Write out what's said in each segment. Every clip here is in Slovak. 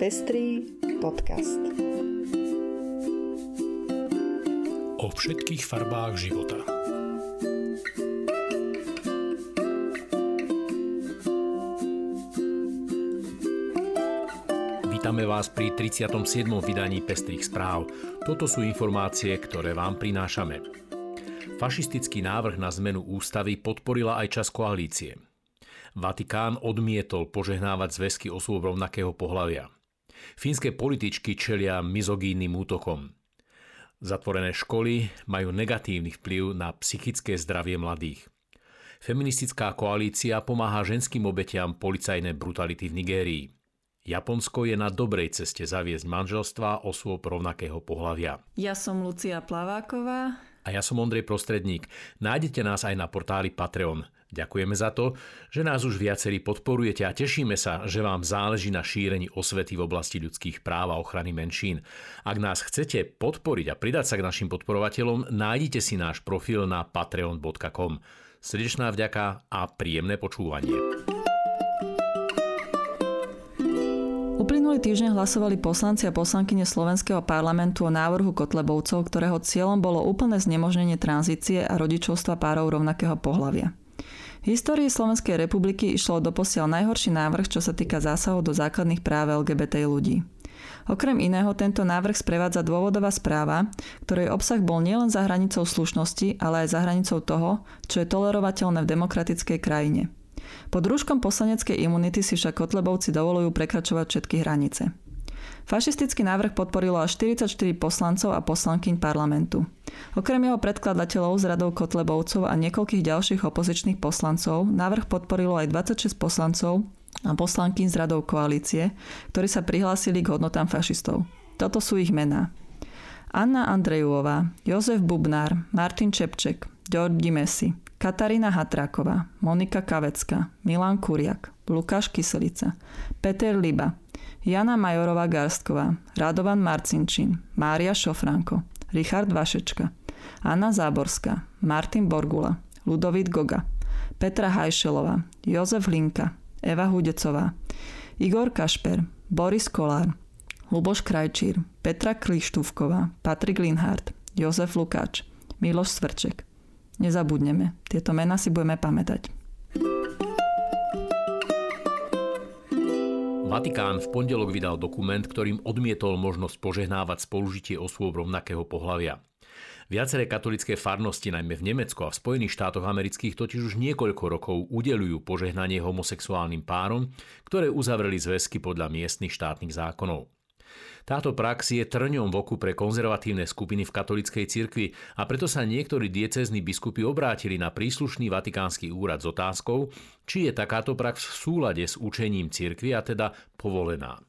Pestrý podcast. O všetkých farbách života. Vítame vás pri 37. vydaní Pestrých správ. Toto sú informácie, ktoré vám prinášame. Fašistický návrh na zmenu ústavy podporila aj čas koalície. Vatikán odmietol požehnávať zväzky osôb rovnakého pohľavia. Fínske političky čelia mizogínnym útokom. Zatvorené školy majú negatívny vplyv na psychické zdravie mladých. Feministická koalícia pomáha ženským obetiam policajnej brutality v Nigérii. Japonsko je na dobrej ceste zaviesť manželstva osôb rovnakého pohľavia. Ja som Lucia Plaváková. A ja som Ondrej Prostredník. Nájdete nás aj na portáli Patreon. Ďakujeme za to, že nás už viacerí podporujete a tešíme sa, že vám záleží na šírení osvety v oblasti ľudských práv a ochrany menšín. Ak nás chcete podporiť a pridať sa k našim podporovateľom, nájdite si náš profil na patreon.com. Srdečná vďaka a príjemné počúvanie. Uplynulý týždeň hlasovali poslanci a poslankyne Slovenského parlamentu o návrhu Kotlebovcov, ktorého cieľom bolo úplné znemožnenie tranzície a rodičovstva párov rovnakého pohľavia. V histórii Slovenskej republiky išlo doposiaľ najhorší návrh, čo sa týka zásahov do základných práv LGBT ľudí. Okrem iného tento návrh sprevádza dôvodová správa, ktorej obsah bol nielen za hranicou slušnosti, ale aj za hranicou toho, čo je tolerovateľné v demokratickej krajine. Pod rúškom poslaneckej imunity si však Kotlebovci dovolujú prekračovať všetky hranice. Fašistický návrh podporilo až 44 poslancov a poslankyň parlamentu. Okrem jeho predkladateľov z radou Kotlebovcov a niekoľkých ďalších opozičných poslancov návrh podporilo aj 26 poslancov a poslankyň z radou koalície, ktorí sa prihlásili k hodnotám fašistov. Toto sú ich mená. Anna Andrejová, Jozef Bubnár, Martin Čepček, Georgi Messi, Katarína Hatráková, Monika Kavecka, Milan Kuriak, Lukáš Kyselica, Peter Liba, Jana Majorová Garstková, Radovan Marcinčín, Mária Šofranko, Richard Vašečka, Anna Záborská, Martin Borgula, Ludovít Goga, Petra Hajšelová, Jozef Linka, Eva Hudecová, Igor Kašper, Boris Kolár, Luboš Krajčír, Petra Klištúvková, Patrik Linhardt, Jozef Lukáč, Miloš Svrček. Nezabudneme, tieto mená si budeme pamätať. Vatikán v pondelok vydal dokument, ktorým odmietol možnosť požehnávať spolužitie osôb rovnakého pohľavia. Viaceré katolické farnosti, najmä v Nemecku a v Spojených štátoch amerických, totiž už niekoľko rokov udelujú požehnanie homosexuálnym párom, ktoré uzavreli zväzky podľa miestnych štátnych zákonov. Táto prax je trňom v oku pre konzervatívne skupiny v katolickej cirkvi a preto sa niektorí diecézni biskupy obrátili na príslušný vatikánsky úrad s otázkou, či je takáto prax v súlade s učením cirkvi a teda povolená.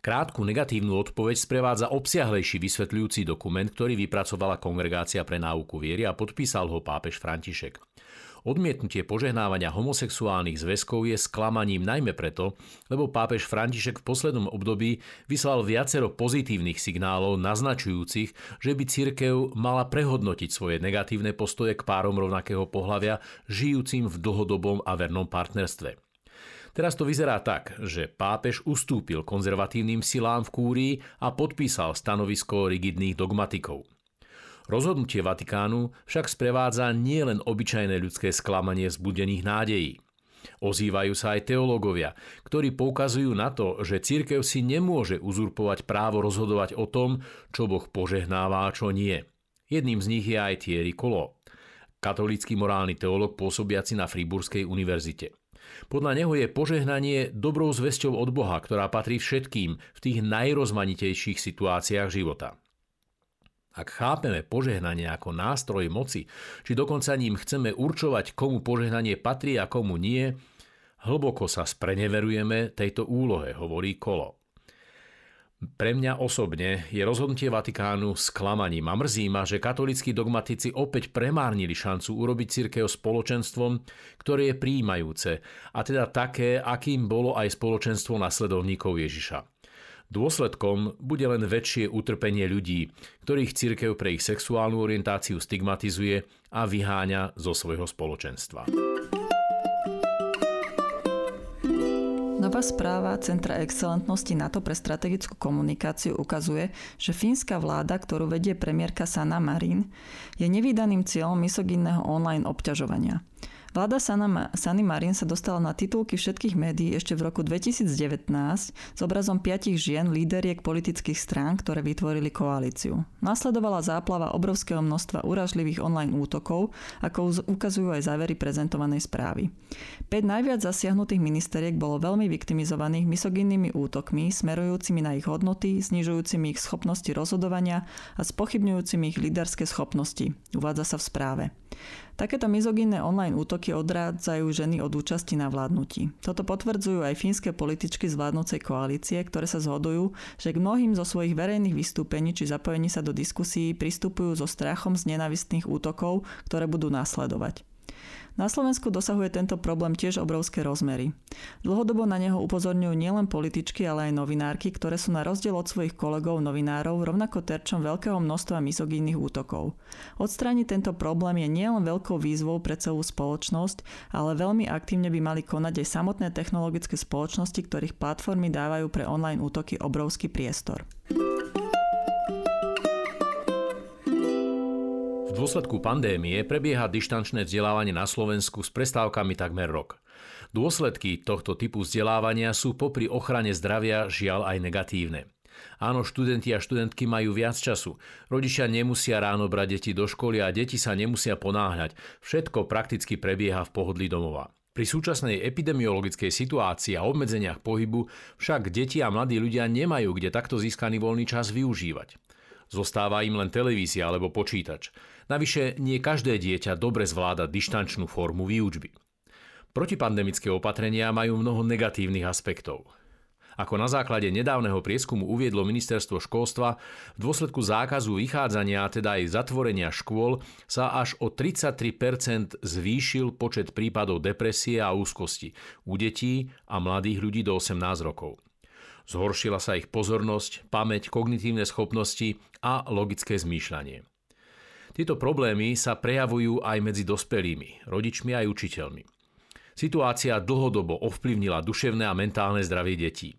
Krátku negatívnu odpoveď sprevádza obsiahlejší vysvetľujúci dokument, ktorý vypracovala Kongregácia pre náuku viery a podpísal ho pápež František. Odmietnutie požehnávania homosexuálnych zväzkov je sklamaním najmä preto, lebo pápež František v poslednom období vyslal viacero pozitívnych signálov naznačujúcich, že by cirkev mala prehodnotiť svoje negatívne postoje k párom rovnakého pohľavia žijúcim v dlhodobom a vernom partnerstve. Teraz to vyzerá tak, že pápež ustúpil konzervatívnym silám v kúrii a podpísal stanovisko rigidných dogmatikov. Rozhodnutie Vatikánu však sprevádza nielen obyčajné ľudské sklamanie zbudených nádejí. Ozývajú sa aj teológovia, ktorí poukazujú na to, že církev si nemôže uzurpovať právo rozhodovať o tom, čo Boh požehnáva a čo nie. Jedným z nich je aj Thierry Kolo, katolícky morálny teológ pôsobiaci na Friburskej univerzite. Podľa neho je požehnanie dobrou zväzťou od Boha, ktorá patrí všetkým v tých najrozmanitejších situáciách života. Ak chápeme požehnanie ako nástroj moci, či dokonca ním chceme určovať, komu požehnanie patrí a komu nie, hlboko sa spreneverujeme tejto úlohe, hovorí Kolo. Pre mňa osobne je rozhodnutie Vatikánu sklamaním a mrzí ma, že katolíckí dogmatici opäť premárnili šancu urobiť církev spoločenstvom, ktoré je príjmajúce, a teda také, akým bolo aj spoločenstvo nasledovníkov Ježiša. Dôsledkom bude len väčšie utrpenie ľudí, ktorých cirkev pre ich sexuálnu orientáciu stigmatizuje a vyháňa zo svojho spoločenstva. No Nová správa Centra excelentnosti NATO pre strategickú komunikáciu ukazuje, že fínska vláda, ktorú vedie premiérka Sanna Marin, je nevýdaným cieľom misogynného online obťažovania. Vláda Sany Marin sa dostala na titulky všetkých médií ešte v roku 2019 s obrazom piatich žien líderiek politických strán, ktoré vytvorili koalíciu. Nasledovala záplava obrovského množstva uražlivých online útokov, ako ukazujú aj závery prezentovanej správy. 5 najviac zasiahnutých ministeriek bolo veľmi viktimizovaných misogynnými útokmi, smerujúcimi na ich hodnoty, znižujúcimi ich schopnosti rozhodovania a spochybňujúcimi ich líderské schopnosti, uvádza sa v správe. Takéto mizogínne online útoky odrádzajú ženy od účasti na vládnutí. Toto potvrdzujú aj fínske političky z vládnocej koalície, ktoré sa zhodujú, že k mnohým zo svojich verejných vystúpení či zapojení sa do diskusí pristupujú so strachom z nenavistných útokov, ktoré budú následovať. Na Slovensku dosahuje tento problém tiež obrovské rozmery. Dlhodobo na neho upozorňujú nielen političky, ale aj novinárky, ktoré sú na rozdiel od svojich kolegov novinárov rovnako terčom veľkého množstva misogínnych útokov. Odstrániť tento problém je nielen veľkou výzvou pre celú spoločnosť, ale veľmi aktívne by mali konať aj samotné technologické spoločnosti, ktorých platformy dávajú pre online útoky obrovský priestor. Dôsledku pandémie prebieha dištančné vzdelávanie na Slovensku s prestávkami takmer rok. Dôsledky tohto typu vzdelávania sú popri ochrane zdravia žiaľ aj negatívne. Áno, študenti a študentky majú viac času. Rodičia nemusia ráno brať deti do školy a deti sa nemusia ponáhľať. Všetko prakticky prebieha v pohodlí domova. Pri súčasnej epidemiologickej situácii a obmedzeniach pohybu však deti a mladí ľudia nemajú kde takto získaný voľný čas využívať. Zostáva im len televízia alebo počítač. Navyše nie každé dieťa dobre zvláda dištančnú formu výučby. Protipandemické opatrenia majú mnoho negatívnych aspektov. Ako na základe nedávneho prieskumu uviedlo ministerstvo školstva, v dôsledku zákazu vychádzania, teda aj zatvorenia škôl, sa až o 33% zvýšil počet prípadov depresie a úzkosti u detí a mladých ľudí do 18 rokov. Zhoršila sa ich pozornosť, pamäť, kognitívne schopnosti a logické zmýšľanie. Tieto problémy sa prejavujú aj medzi dospelými, rodičmi aj učiteľmi. Situácia dlhodobo ovplyvnila duševné a mentálne zdravie detí.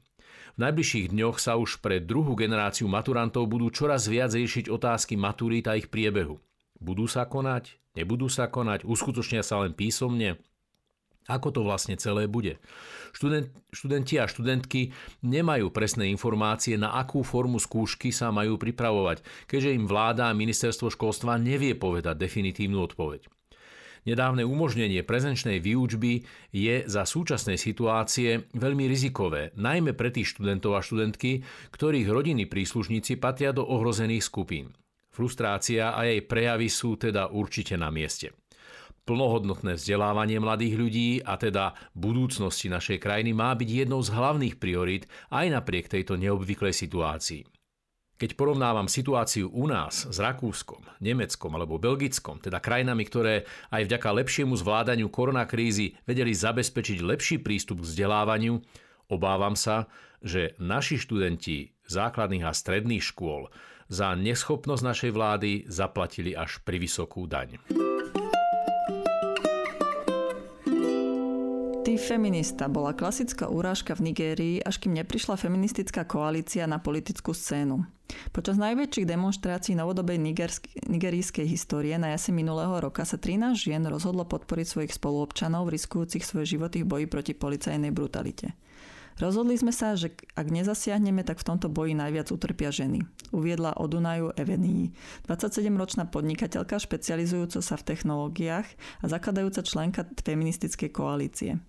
V najbližších dňoch sa už pre druhú generáciu maturantov budú čoraz viac riešiť otázky maturít a ich priebehu. Budú sa konať? Nebudú sa konať? Uskutočnia sa len písomne? Ako to vlastne celé bude? Študent, študenti a študentky nemajú presné informácie, na akú formu skúšky sa majú pripravovať, keďže im vláda a ministerstvo školstva nevie povedať definitívnu odpoveď. Nedávne umožnenie prezenčnej výučby je za súčasnej situácie veľmi rizikové, najmä pre tých študentov a študentky, ktorých rodiny príslušníci patria do ohrozených skupín. Frustrácia a jej prejavy sú teda určite na mieste. Plnohodnotné vzdelávanie mladých ľudí a teda budúcnosti našej krajiny má byť jednou z hlavných priorít aj napriek tejto neobvyklej situácii. Keď porovnávam situáciu u nás s Rakúskom, Nemeckom alebo Belgickom, teda krajinami, ktoré aj vďaka lepšiemu zvládaniu koronakrízy vedeli zabezpečiť lepší prístup k vzdelávaniu, obávam sa, že naši študenti základných a stredných škôl za neschopnosť našej vlády zaplatili až pri vysokú daň. Ty feminista bola klasická úrážka v Nigérii, až kým neprišla feministická koalícia na politickú scénu. Počas najväčších demonstrácií novodobej nigerijskej histórie na jase minulého roka sa 13 žien rozhodlo podporiť svojich spoluobčanov, riskujúcich svoje životy v boji proti policajnej brutalite. Rozhodli sme sa, že ak nezasiahneme, tak v tomto boji najviac utrpia ženy. Uviedla o Dunaju Evenii, 27-ročná podnikateľka špecializujúca sa v technológiách a zakladajúca členka feministickej koalície.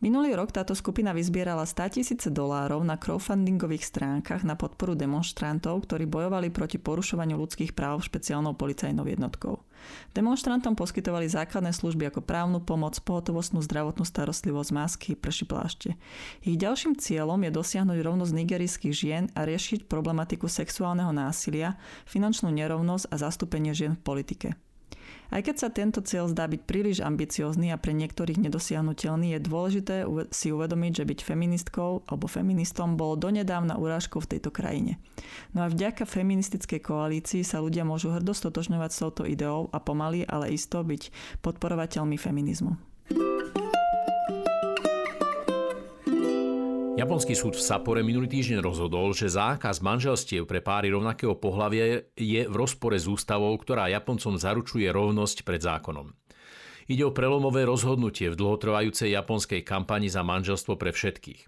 Minulý rok táto skupina vyzbierala 100 tisíce dolárov na crowdfundingových stránkach na podporu demonstrantov, ktorí bojovali proti porušovaniu ľudských práv špeciálnou policajnou jednotkou. Demonstrantom poskytovali základné služby ako právnu pomoc, pohotovostnú zdravotnú starostlivosť, masky, prší plášte. Ich ďalším cieľom je dosiahnuť rovnosť nigerijských žien a riešiť problematiku sexuálneho násilia, finančnú nerovnosť a zastúpenie žien v politike. Aj keď sa tento cieľ zdá byť príliš ambiciózny a pre niektorých nedosiahnutelný, je dôležité si uvedomiť, že byť feministkou alebo feministom bolo donedávna urážkou v tejto krajine. No a vďaka feministickej koalícii sa ľudia môžu hrdo stotožňovať s touto ideou a pomaly, ale isto byť podporovateľmi feminizmu. Japonský súd v Sapore minulý týždeň rozhodol, že zákaz manželstiev pre páry rovnakého pohľavia je v rozpore s ústavou, ktorá Japoncom zaručuje rovnosť pred zákonom. Ide o prelomové rozhodnutie v dlhotrvajúcej japonskej kampani za manželstvo pre všetkých.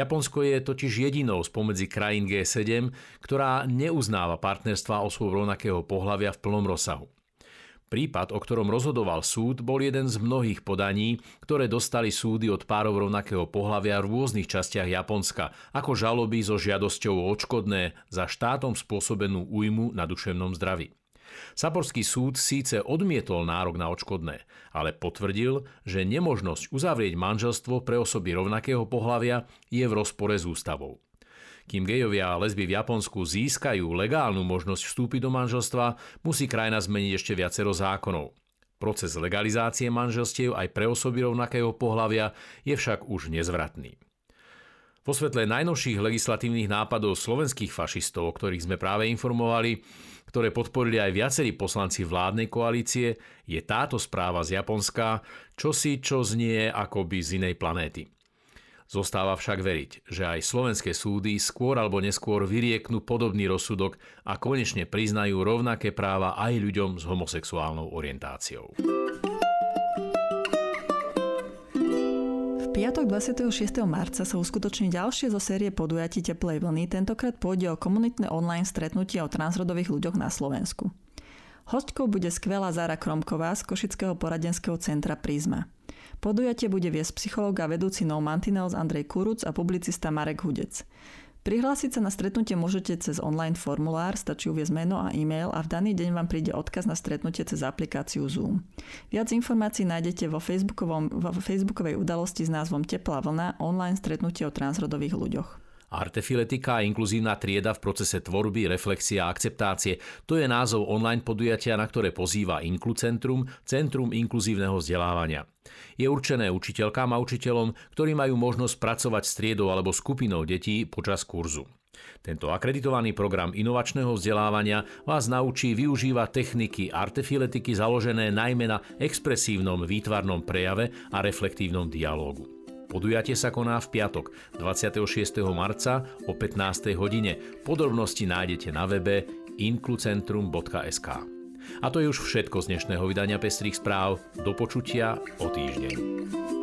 Japonsko je totiž jedinou spomedzi krajín G7, ktorá neuznáva partnerstva osôb rovnakého pohľavia v plnom rozsahu. Prípad, o ktorom rozhodoval súd, bol jeden z mnohých podaní, ktoré dostali súdy od párov rovnakého pohľavia v rôznych častiach Japonska, ako žaloby so žiadosťou o odškodné za štátom spôsobenú újmu na duševnom zdraví. Saporský súd síce odmietol nárok na odškodné, ale potvrdil, že nemožnosť uzavrieť manželstvo pre osoby rovnakého pohľavia je v rozpore s ústavou. Kým gejovia a lesby v Japonsku získajú legálnu možnosť vstúpiť do manželstva, musí krajina zmeniť ešte viacero zákonov. Proces legalizácie manželstiev aj pre osoby rovnakého pohľavia je však už nezvratný. Vo svetle najnovších legislatívnych nápadov slovenských fašistov, o ktorých sme práve informovali, ktoré podporili aj viacerí poslanci vládnej koalície, je táto správa z Japonska čosi, čo znie akoby z inej planéty. Zostáva však veriť, že aj slovenské súdy skôr alebo neskôr vyrieknú podobný rozsudok a konečne priznajú rovnaké práva aj ľuďom s homosexuálnou orientáciou. Piatok 26. marca sa uskutoční ďalšie zo série podujatí Teplej vlny. Tentokrát pôjde o komunitné online stretnutie o transrodových ľuďoch na Slovensku. Hostkou bude skvelá Zara Kromková z Košického poradenského centra Prisma. Podujatie bude viesť psychológ a vedúci No Mantinels Andrej Kuruc a publicista Marek Hudec. Prihlásiť sa na stretnutie môžete cez online formulár, stačí uviezť meno a e-mail a v daný deň vám príde odkaz na stretnutie cez aplikáciu Zoom. Viac informácií nájdete vo, vo facebookovej udalosti s názvom Teplá vlna online stretnutie o transrodových ľuďoch. Artefiletika a inkluzívna trieda v procese tvorby, reflexie a akceptácie. To je názov online podujatia, na ktoré pozýva Inklucentrum, Centrum inkluzívneho vzdelávania. Je určené učiteľkám a učiteľom, ktorí majú možnosť pracovať s triedou alebo skupinou detí počas kurzu. Tento akreditovaný program inovačného vzdelávania vás naučí využívať techniky artefiletiky založené najmä na expresívnom výtvarnom prejave a reflektívnom dialógu. Podujatie sa koná v piatok 26. marca o 15. hodine. Podrobnosti nájdete na webe inklucentrum.sk. A to je už všetko z dnešného vydania Pestrých správ. Do počutia o týždeň.